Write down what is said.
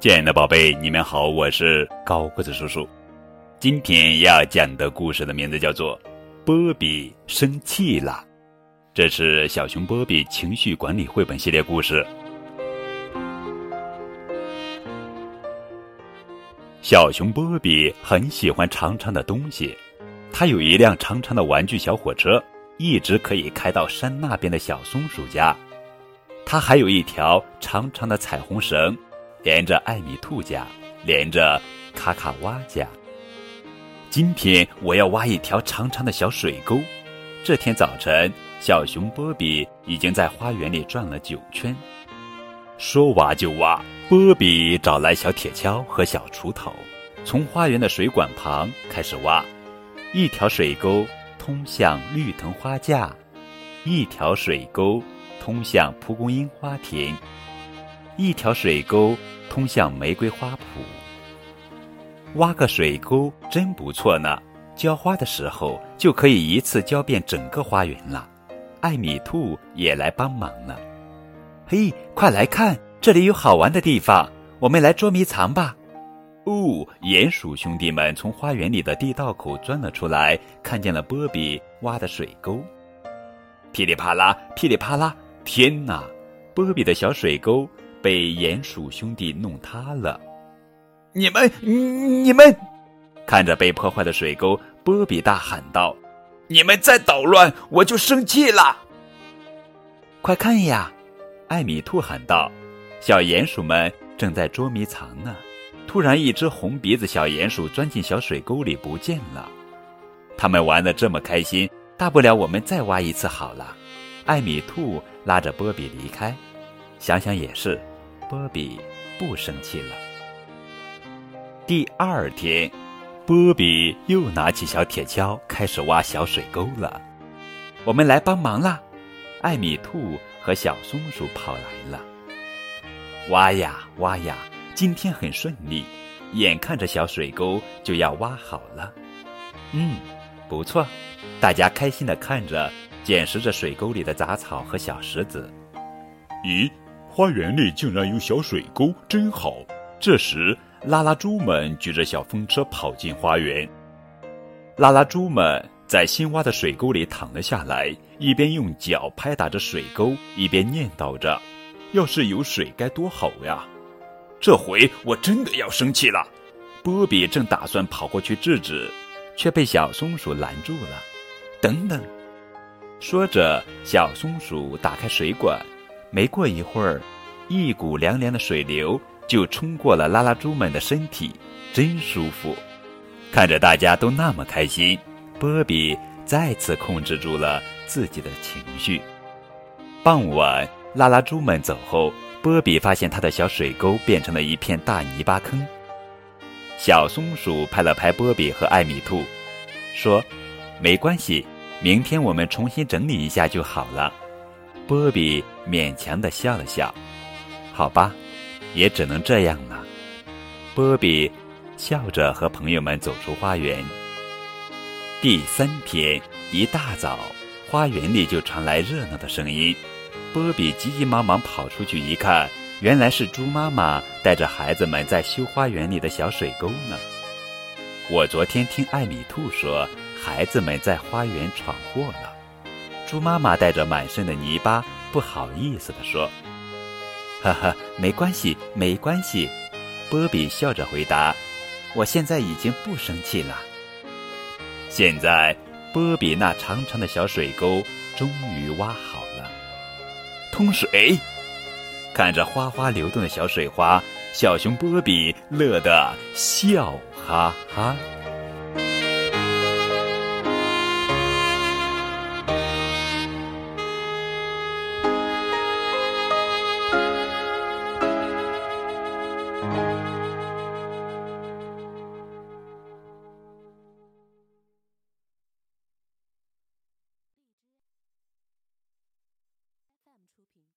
亲爱的宝贝，你们好，我是高个子叔叔。今天要讲的故事的名字叫做《波比生气了》，这是小熊波比情绪管理绘本系列故事。小熊波比很喜欢长长的东西，他有一辆长长的玩具小火车，一直可以开到山那边的小松鼠家。他还有一条长长的彩虹绳。连着艾米兔家，连着卡卡蛙家。今天我要挖一条长长的小水沟。这天早晨，小熊波比已经在花园里转了九圈。说挖就挖，波比找来小铁锹和小锄头，从花园的水管旁开始挖。一条水沟通向绿藤花架，一条水沟通向蒲公英花田。一条水沟通向玫瑰花圃。挖个水沟真不错呢，浇花的时候就可以一次浇遍整个花园了。艾米兔也来帮忙了。嘿，快来看，这里有好玩的地方，我们来捉迷藏吧！哦，鼹鼠兄弟们从花园里的地道口钻了出来，看见了波比挖的水沟。噼里啪啦，噼里啪啦，天哪！波比的小水沟。被鼹鼠兄弟弄塌了！你们，你们，看着被破坏的水沟，波比大喊道：“你们再捣乱，我就生气了！”快看呀！艾米兔喊道：“小鼹鼠们正在捉迷藏呢。”突然，一只红鼻子小鼹鼠钻进小水沟里不见了。他们玩的这么开心，大不了我们再挖一次好了。艾米兔拉着波比离开。想想也是。波比不生气了。第二天，波比又拿起小铁锹，开始挖小水沟了。我们来帮忙啦！艾米兔和小松鼠跑来了。挖呀挖呀，今天很顺利，眼看着小水沟就要挖好了。嗯，不错，大家开心的看着，捡拾着水沟里的杂草和小石子。咦？花园里竟然有小水沟，真好！这时，拉拉猪们举着小风车跑进花园。拉拉猪们在新挖的水沟里躺了下来，一边用脚拍打着水沟，一边念叨着：“要是有水该多好呀！”这回我真的要生气了。波比正打算跑过去制止，却被小松鼠拦住了。“等等！”说着，小松鼠打开水管。没过一会儿，一股凉凉的水流就冲过了拉拉猪们的身体，真舒服。看着大家都那么开心，波比再次控制住了自己的情绪。傍晚，拉拉猪们走后，波比发现他的小水沟变成了一片大泥巴坑。小松鼠拍了拍波比和艾米兔，说：“没关系，明天我们重新整理一下就好了。”波比勉强的笑了笑，好吧，也只能这样了。波比笑着和朋友们走出花园。第三天一大早，花园里就传来热闹的声音。波比急急忙忙跑出去一看，原来是猪妈妈带着孩子们在修花园里的小水沟呢。我昨天听艾米兔说，孩子们在花园闯祸了。猪妈妈带着满身的泥巴，不好意思地说：“呵呵，没关系，没关系。”波比笑着回答：“我现在已经不生气了。”现在，波比那长长的小水沟终于挖好了，通水。看着哗哗流动的小水花，小熊波比乐得笑哈哈。